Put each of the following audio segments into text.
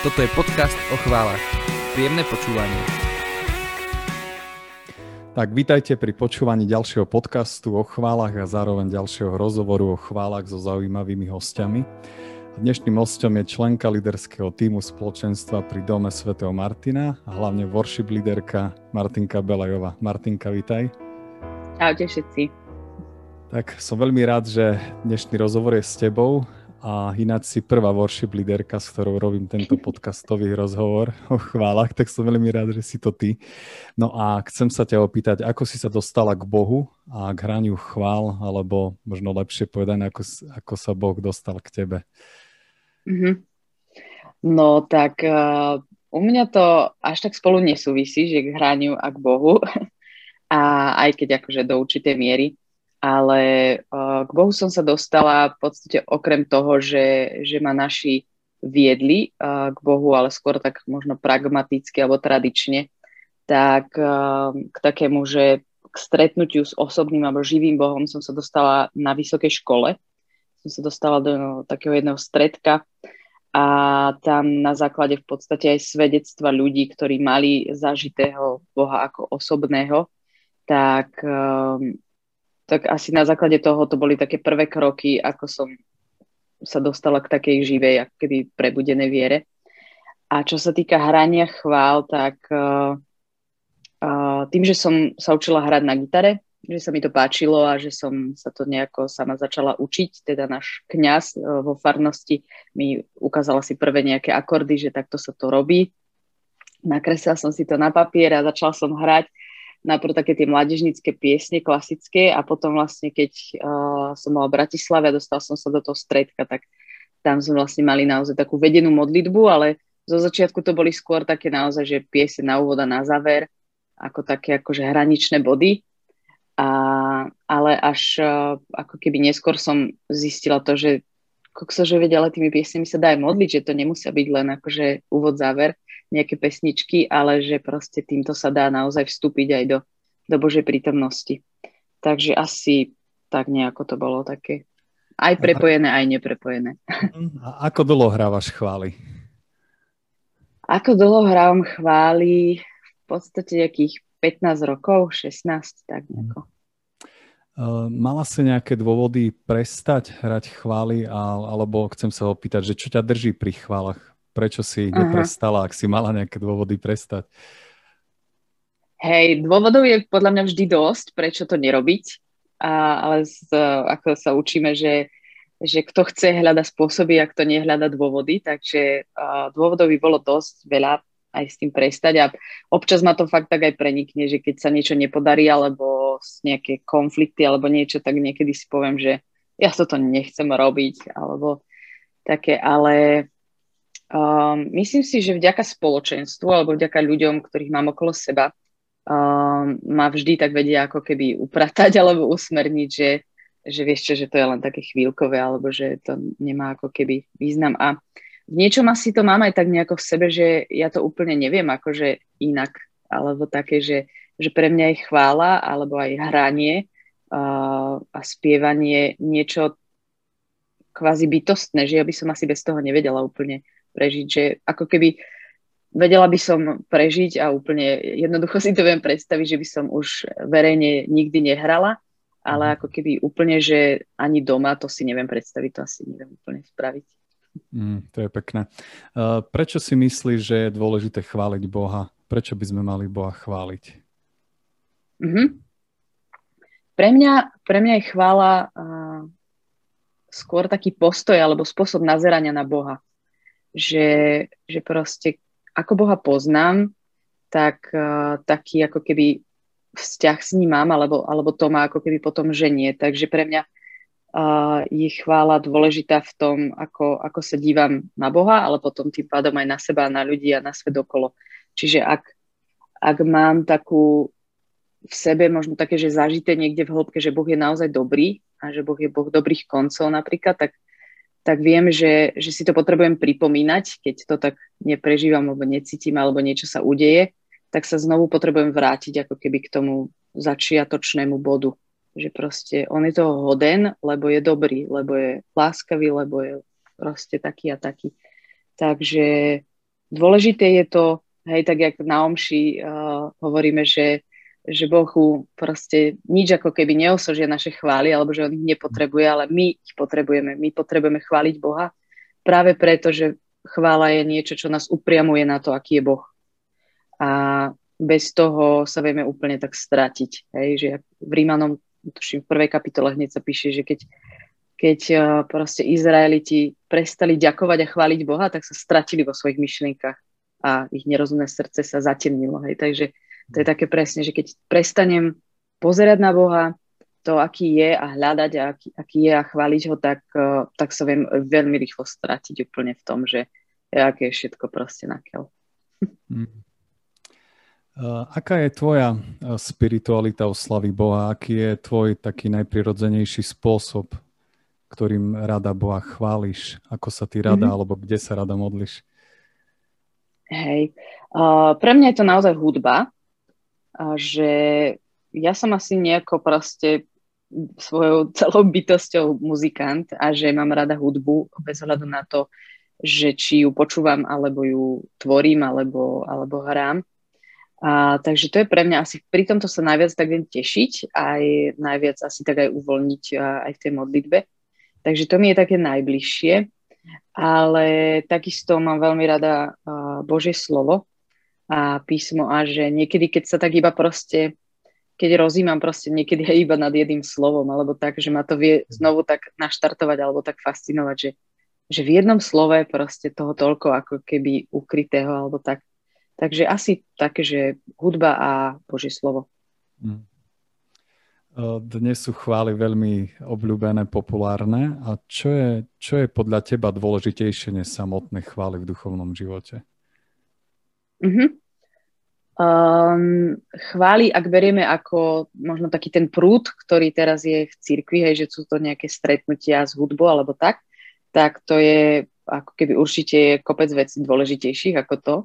Toto je podcast o chválach. Príjemné počúvanie. Tak vítajte pri počúvaní ďalšieho podcastu o chválach a zároveň ďalšieho rozhovoru o chválach so zaujímavými hostiami. Dnešným hostom je členka liderského týmu spoločenstva pri Dome svätého Martina a hlavne worship líderka Martinka Belajová. Martinka, vítaj. Čaute všetci. Tak som veľmi rád, že dnešný rozhovor je s tebou a ináč si prvá worship líderka, s ktorou robím tento podcastový rozhovor o chválach, tak som veľmi rád, že si to ty. No a chcem sa ťa opýtať, ako si sa dostala k Bohu a k hraniu chvál, alebo možno lepšie povedané, ako, ako sa Boh dostal k tebe. Mm-hmm. No tak uh, u mňa to až tak spolu nesúvisí, že k hraniu a k Bohu. A aj keď akože do určitej miery ale uh, k Bohu som sa dostala v podstate okrem toho, že, že ma naši viedli uh, k Bohu, ale skôr tak možno pragmaticky alebo tradične, tak uh, k takému, že k stretnutiu s osobným alebo živým Bohom som sa dostala na vysokej škole. Som sa dostala do no, takého jedného stredka a tam na základe v podstate aj svedectva ľudí, ktorí mali zažitého Boha ako osobného, tak um, tak asi na základe toho to boli také prvé kroky, ako som sa dostala k takej živej, keby prebudenej viere. A čo sa týka hrania chvál, tak uh, uh, tým, že som sa učila hrať na gitare, že sa mi to páčilo a že som sa to nejako sama začala učiť, teda náš kňaz uh, vo farnosti mi ukázala si prvé nejaké akordy, že takto sa to robí. Nakreslila som si to na papier a začala som hrať najprv také tie mládežnícke piesne klasické a potom vlastne, keď uh, som bola v Bratislave a dostala som sa do toho stredka, tak tam sme vlastne mali naozaj takú vedenú modlitbu, ale zo začiatku to boli skôr také naozaj, že piesne na úvod a na záver, ako také akože hraničné body. A, ale až uh, ako keby neskôr som zistila to, že kokso, že vedia, ale tými piesňami sa dá aj modliť, že to nemusia byť len akože úvod, záver, nejaké pesničky, ale že proste týmto sa dá naozaj vstúpiť aj do, do Božej prítomnosti. Takže asi tak nejako to bolo také aj prepojené, aj neprepojené. A ako dlho hrávaš chvály? Ako dlho hrávam chvály? V podstate nejakých 15 rokov, 16, tak nejako. Mala si nejaké dôvody prestať hrať chvály, alebo chcem sa opýtať, že čo ťa drží pri chválach? Prečo si uh-huh. neprestala, ak si mala nejaké dôvody prestať? Hej, dôvodov je podľa mňa vždy dosť, prečo to nerobiť, a, ale z, ako sa učíme, že, že kto chce hľada spôsoby, ak to nehľada dôvody, takže uh, dôvodov by bolo dosť veľa aj s tým prestať a občas ma to fakt tak aj prenikne, že keď sa niečo nepodarí alebo nejaké konflikty alebo niečo, tak niekedy si poviem, že ja to nechcem robiť alebo také, ale Um, myslím si, že vďaka spoločenstvu alebo vďaka ľuďom, ktorých mám okolo seba, um, ma vždy tak vedia ako keby upratať alebo usmerniť, že, že vieš čo, že to je len také chvíľkové alebo že to nemá ako keby význam. A v niečom asi to mám aj tak nejako v sebe, že ja to úplne neviem akože inak alebo také, že, že pre mňa je chvála alebo aj hranie uh, a spievanie niečo kvázi bytostné, že ja by som asi bez toho nevedela úplne prežiť, že ako keby vedela by som prežiť a úplne jednoducho si to viem predstaviť, že by som už verejne nikdy nehrala, ale mhm. ako keby úplne, že ani doma to si neviem predstaviť, to asi neviem úplne spraviť. Mm, to je pekné. Uh, prečo si myslíš, že je dôležité chváliť Boha? Prečo by sme mali Boha chváliť? Mm-hmm. Pre, mňa, pre mňa je chvála uh, skôr taký postoj alebo spôsob nazerania na Boha že, že proste ako Boha poznám, tak uh, taký ako keby vzťah s ním mám, alebo, alebo to má ako keby potom ženie. Takže pre mňa uh, je chvála dôležitá v tom, ako, ako sa dívam na Boha, ale potom tým pádom aj na seba, na ľudí a na svet okolo. Čiže ak, ak mám takú v sebe možno také, že zažité niekde v hĺbke, že Boh je naozaj dobrý a že Boh je Boh dobrých koncov napríklad, tak tak viem, že, že si to potrebujem pripomínať, keď to tak neprežívam alebo necítim alebo niečo sa udeje, tak sa znovu potrebujem vrátiť ako keby k tomu začiatočnému bodu. Že proste on je toho hoden, lebo je dobrý, lebo je láskavý, lebo je proste taký a taký. Takže dôležité je to, hej, tak jak na omši uh, hovoríme, že, že Bohu proste nič ako keby neosožia naše chvály, alebo že on ich nepotrebuje, ale my ich potrebujeme. My potrebujeme chváliť Boha práve preto, že chvála je niečo, čo nás upriamuje na to, aký je Boh. A bez toho sa vieme úplne tak stratiť. Hej? Že v Rímanom, tuším, v prvej kapitole hneď sa píše, že keď, keď uh, proste Izraeliti prestali ďakovať a chváliť Boha, tak sa stratili vo svojich myšlienkach a ich nerozumné srdce sa zatemnilo. Hej? Takže to je také presne, že keď prestanem pozerať na Boha, to, aký je a hľadať, a aký, aký je a chváliť ho, tak, uh, tak sa viem veľmi rýchlo stratiť úplne v tom, že aké je všetko proste nakiaľ. Mm. Uh, aká je tvoja uh, spiritualita oslavy Boha? Aký je tvoj taký najprirodzenejší spôsob, ktorým rada Boha chváliš? Ako sa ty rada, mm-hmm. alebo kde sa rada modliš? Hej, uh, pre mňa je to naozaj hudba, uh, že ja som asi nejako proste svojou celou bytosťou muzikant a že mám rada hudbu bez ohľadu na to, že či ju počúvam, alebo ju tvorím, alebo, alebo hrám. A, takže to je pre mňa asi, pri tomto sa najviac tak viem tešiť, aj najviac asi tak aj uvoľniť a, aj v tej modlitbe. Takže to mi je také najbližšie, ale takisto mám veľmi rada a, Božie slovo a písmo a že niekedy, keď sa tak iba proste, keď rozímam proste niekedy aj iba nad jedným slovom, alebo tak, že ma to vie znovu tak naštartovať alebo tak fascinovať, že, že v jednom slove proste toho toľko ako keby ukrytého alebo tak Takže asi také, že hudba a Božie slovo. Mm. Dnes sú chvály veľmi obľúbené, populárne. A čo je, čo je podľa teba dôležitejšie než samotné chvály v duchovnom živote? Mm-hmm. Um, chvály, ak berieme ako možno taký ten prúd, ktorý teraz je v cirkvi, hej, že sú to nejaké stretnutia s hudbou alebo tak, tak to je ako keby určite je kopec vecí dôležitejších ako to.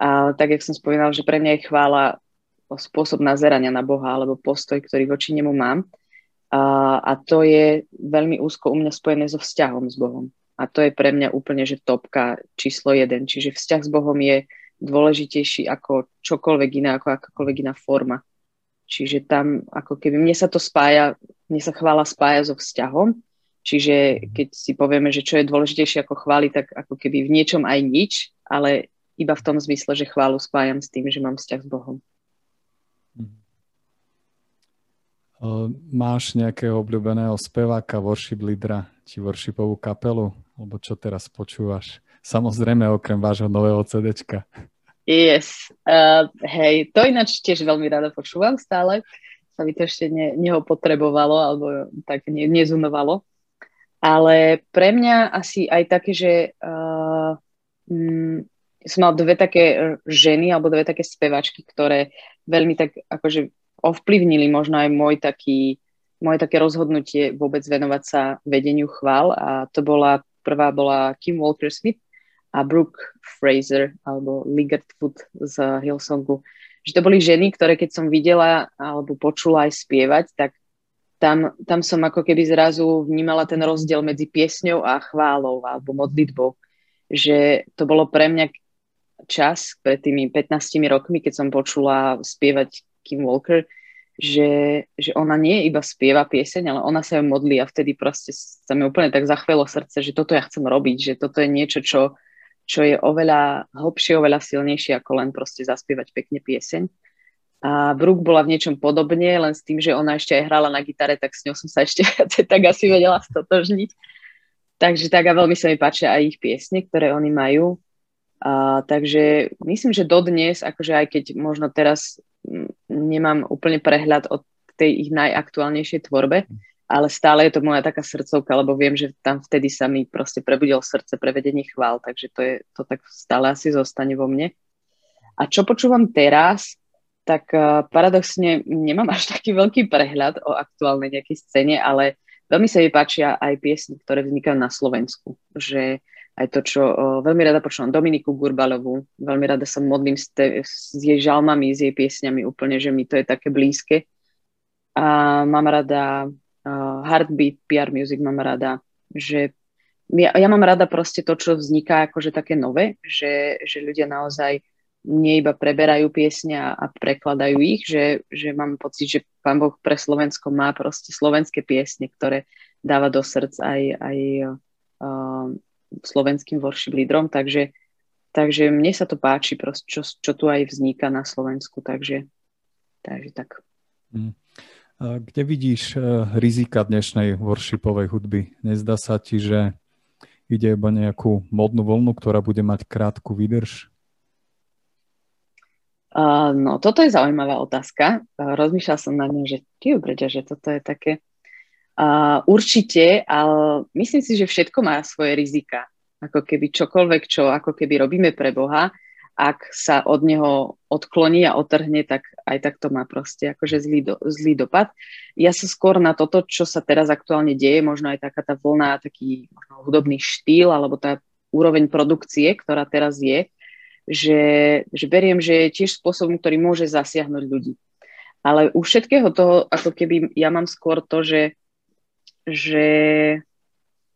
A tak, jak som spomínala, že pre mňa je chvála spôsob nazerania na Boha alebo postoj, ktorý voči nemu mám. A, a to je veľmi úzko u mňa spojené so vzťahom s Bohom. A to je pre mňa úplne, že topka číslo jeden. Čiže vzťah s Bohom je dôležitejší ako čokoľvek iné, ako akákoľvek iná forma. Čiže tam ako keby mne sa to spája, mne sa chvála spája so vzťahom, čiže keď si povieme, že čo je dôležitejšie ako chváli, tak ako keby v niečom aj nič, ale iba v tom zmysle, že chválu spájam s tým, že mám vzťah s Bohom. Mhm. Máš nejakého obľúbeného speváka, worship lídra, či worshipovú kapelu? Alebo čo teraz počúvaš? Samozrejme, okrem vášho nového CDčka. Yes. Uh, hej, to ináč tiež veľmi rada počúvam stále. Sa mi to ešte ne, neopotrebovalo, alebo tak ne, nezunovalo. Ale pre mňa asi aj také, že uh, mm, som mal dve také e, ženy alebo dve také spevačky, ktoré veľmi tak akože ovplyvnili možno aj môj taký, moje také rozhodnutie vôbec venovať sa vedeniu chvál a to bola, prvá bola Kim Walker-Smith a Brooke Fraser alebo Ligertwood z Hillsongu. Že to boli ženy, ktoré keď som videla alebo počula aj spievať, tak tam, tam som ako keby zrazu vnímala ten rozdiel medzi piesňou a chválou alebo modlitbou. Že to bolo pre mňa čas pred tými 15 rokmi, keď som počula spievať Kim Walker, že, že ona nie iba spieva pieseň, ale ona sa ju modlí a vtedy proste sa mi úplne tak zachvelo srdce, že toto ja chcem robiť, že toto je niečo, čo, čo je oveľa hlbšie, oveľa silnejšie ako len proste zaspievať pekne pieseň. A Brooke bola v niečom podobne, len s tým, že ona ešte aj hrala na gitare, tak s ňou som sa ešte tak asi vedela stotožniť. Takže tak a veľmi sa mi páčia aj ich piesne, ktoré oni majú. A, takže myslím, že dodnes, akože aj keď možno teraz nemám úplne prehľad o tej ich najaktuálnejšej tvorbe, ale stále je to moja taká srdcovka, lebo viem, že tam vtedy sa mi proste prebudil srdce pre vedenie chvál, takže to, je, to tak stále asi zostane vo mne. A čo počúvam teraz, tak uh, paradoxne nemám až taký veľký prehľad o aktuálnej nejakej scéne, ale veľmi sa mi páčia aj piesne, ktoré vznikajú na Slovensku. Že aj to, čo o, veľmi rada počúvam Dominiku Gurbalovú, veľmi rada sa modlím s, te, s jej žalmami, s jej piesňami úplne, že mi to je také blízke. A mám rada uh, Heartbeat, PR Music mám rada, že ja, ja mám rada proste to, čo vzniká akože také nové, že, že ľudia naozaj nie iba preberajú piesne a, a prekladajú ich, že, že mám pocit, že Pán Boh pre Slovensko má proste slovenské piesne, ktoré dáva do srdc aj, aj uh, slovenským worship lídrom, takže, takže mne sa to páči, proste, čo, čo tu aj vzniká na Slovensku, takže, takže tak. Mm. Kde vidíš uh, rizika dnešnej worshipovej hudby? Nezdá sa ti, že ide iba nejakú modnú voľnu, ktorá bude mať krátku výdrž? Uh, no, toto je zaujímavá otázka. Uh, rozmýšľal som na ňu, že ty Breďa, že toto je také... Uh, určite, ale myslím si, že všetko má svoje rizika. Ako keby čokoľvek, čo ako keby robíme pre Boha, ak sa od neho odkloní a otrhne, tak aj tak to má proste akože zlý, do, zlý dopad. Ja sa skôr na toto, čo sa teraz aktuálne deje, možno aj taká tá vlna, taký možno hudobný štýl, alebo tá úroveň produkcie, ktorá teraz je, že, že beriem, že je tiež spôsobom, ktorý môže zasiahnuť ľudí. Ale u všetkého toho, ako keby ja mám skôr to, že, že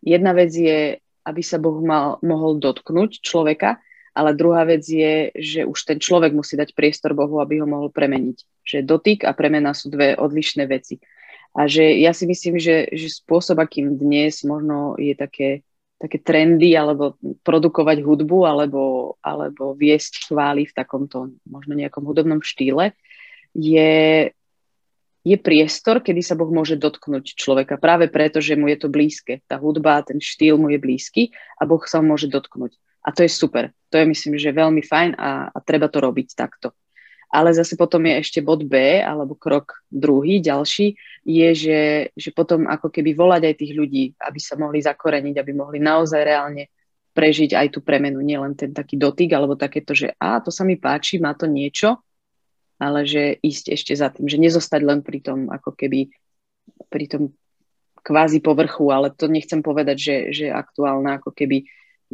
jedna vec je, aby sa Boh mal, mohol dotknúť človeka, ale druhá vec je, že už ten človek musí dať priestor Bohu, aby ho mohol premeniť. Že dotyk a premena sú dve odlišné veci. A že ja si myslím, že, že spôsob, akým dnes možno je také také trendy, alebo produkovať hudbu, alebo, alebo viesť chvály v takomto možno nejakom hudobnom štýle, je, je priestor, kedy sa Boh môže dotknúť človeka. Práve preto, že mu je to blízke. Tá hudba, ten štýl mu je blízky a Boh sa ho môže dotknúť. A to je super. To je myslím, že veľmi fajn a, a treba to robiť takto. Ale zase potom je ešte bod B, alebo krok druhý, ďalší, je, že, že potom ako keby volať aj tých ľudí, aby sa mohli zakoreniť, aby mohli naozaj reálne prežiť aj tú premenu, nielen ten taký dotyk, alebo takéto, že a to sa mi páči, má to niečo, ale že ísť ešte za tým, že nezostať len pri tom, ako keby pri tom kvázi povrchu, ale to nechcem povedať, že, že aktuálna ako keby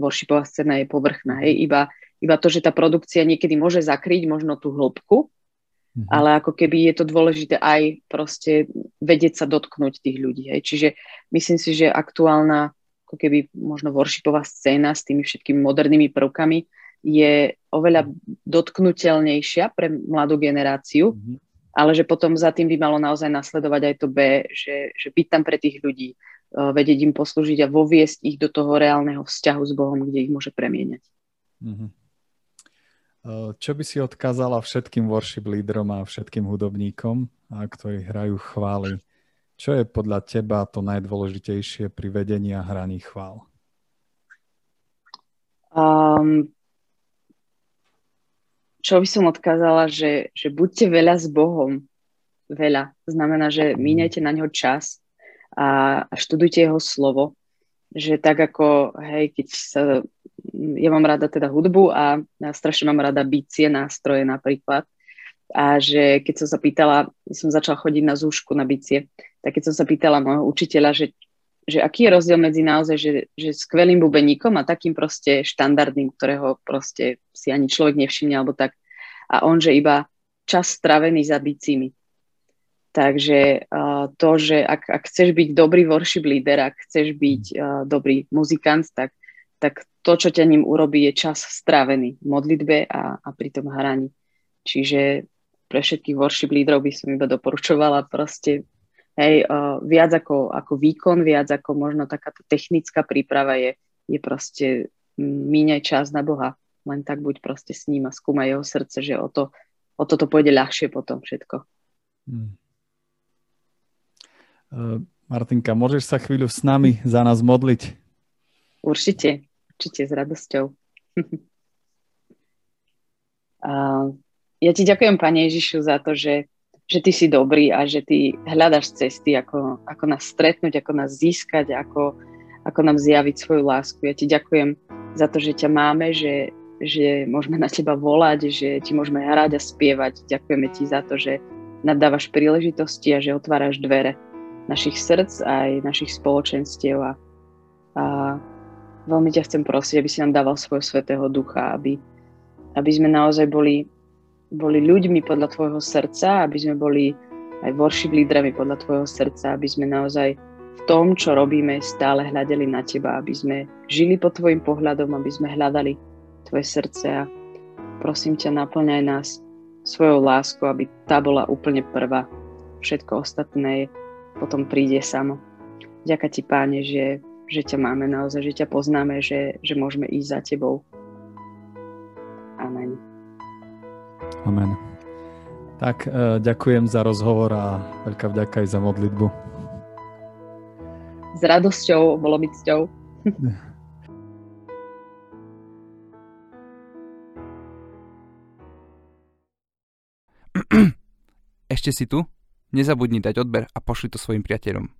worshipová scéna je povrchná, hej, iba iba to, že tá produkcia niekedy môže zakryť možno tú hĺbku, mm-hmm. ale ako keby je to dôležité aj proste vedieť sa dotknúť tých ľudí. Hej. Čiže myslím si, že aktuálna ako keby možno worshipová scéna s tými všetkými modernými prvkami je oveľa dotknutelnejšia pre mladú generáciu, mm-hmm. Ale že potom za tým by malo naozaj nasledovať aj to B, že, že byť tam pre tých ľudí, uh, vedieť im poslúžiť a voviesť ich do toho reálneho vzťahu s Bohom, kde ich môže premieňať. Mm-hmm. Eh, čo by si odkázala všetkým worship lídrom a všetkým hudobníkom, ktorí hrajú chvály? Čo je podľa teba to najdôležitejšie pri vedení a hraní chvál? Um, čo by som odkázala, že, že buďte veľa s Bohom. Veľa. Znamená, že mhm. míňajte na ňo čas a, a študujte jeho slovo. Že tak ako, hej, keď sa ja mám rada teda hudbu a ja strašne mám rada bicie, nástroje napríklad. A že keď som sa pýtala, som začala chodiť na zúšku na bicie, tak keď som sa pýtala môjho učiteľa, že, že aký je rozdiel medzi naozaj, že, že skvelým bubeníkom a takým proste štandardným, ktorého proste si ani človek nevšimne alebo tak. A on, že iba čas stravený za bicími. Takže uh, to, že ak, ak chceš byť dobrý worship leader, ak chceš byť uh, dobrý muzikant, tak tak to, čo ťa ním urobí, je čas strávený v modlitbe a, a pri tom hraní. Čiže pre všetkých worship lídrov by som iba doporučovala proste hej, uh, viac ako, ako výkon, viac ako možno takáto technická príprava je, je proste míňaj čas na Boha. Len tak buď proste s ním a skúmaj jeho srdce, že o to, o to, to pôjde ľahšie potom všetko. Hmm. Uh, Martinka, môžeš sa chvíľu s nami za nás modliť? Určite. Určite s radosťou. ja ti ďakujem, Pane Ježišu, za to, že, že Ty si dobrý a že Ty hľadaš cesty, ako, ako nás stretnúť, ako nás získať, ako, ako nám zjaviť svoju lásku. Ja Ti ďakujem za to, že ťa máme, že, že môžeme na Teba volať, že Ti môžeme hrať a spievať. Ďakujeme Ti za to, že nadávaš príležitosti a že otváraš dvere našich srdc aj našich spoločenstiev a, a veľmi ťa chcem prosiť, aby si nám dával svojho svetého ducha, aby, aby sme naozaj boli, boli ľuďmi podľa tvojho srdca, aby sme boli aj worship lídrami podľa tvojho srdca, aby sme naozaj v tom, čo robíme, stále hľadeli na teba, aby sme žili pod tvojim pohľadom, aby sme hľadali tvoje srdce a prosím ťa, naplňaj nás svojou láskou, aby tá bola úplne prvá. Všetko ostatné potom príde samo. Ďaká ti, páne, že, že ťa máme naozaj, že ťa poznáme, že, že môžeme ísť za tebou. Amen. Tak e, ďakujem za rozhovor a veľká vďaka aj za modlitbu. S radosťou, bolo mi cťou. Ešte si tu? Nezabudni dať odber a pošli to svojim priateľom.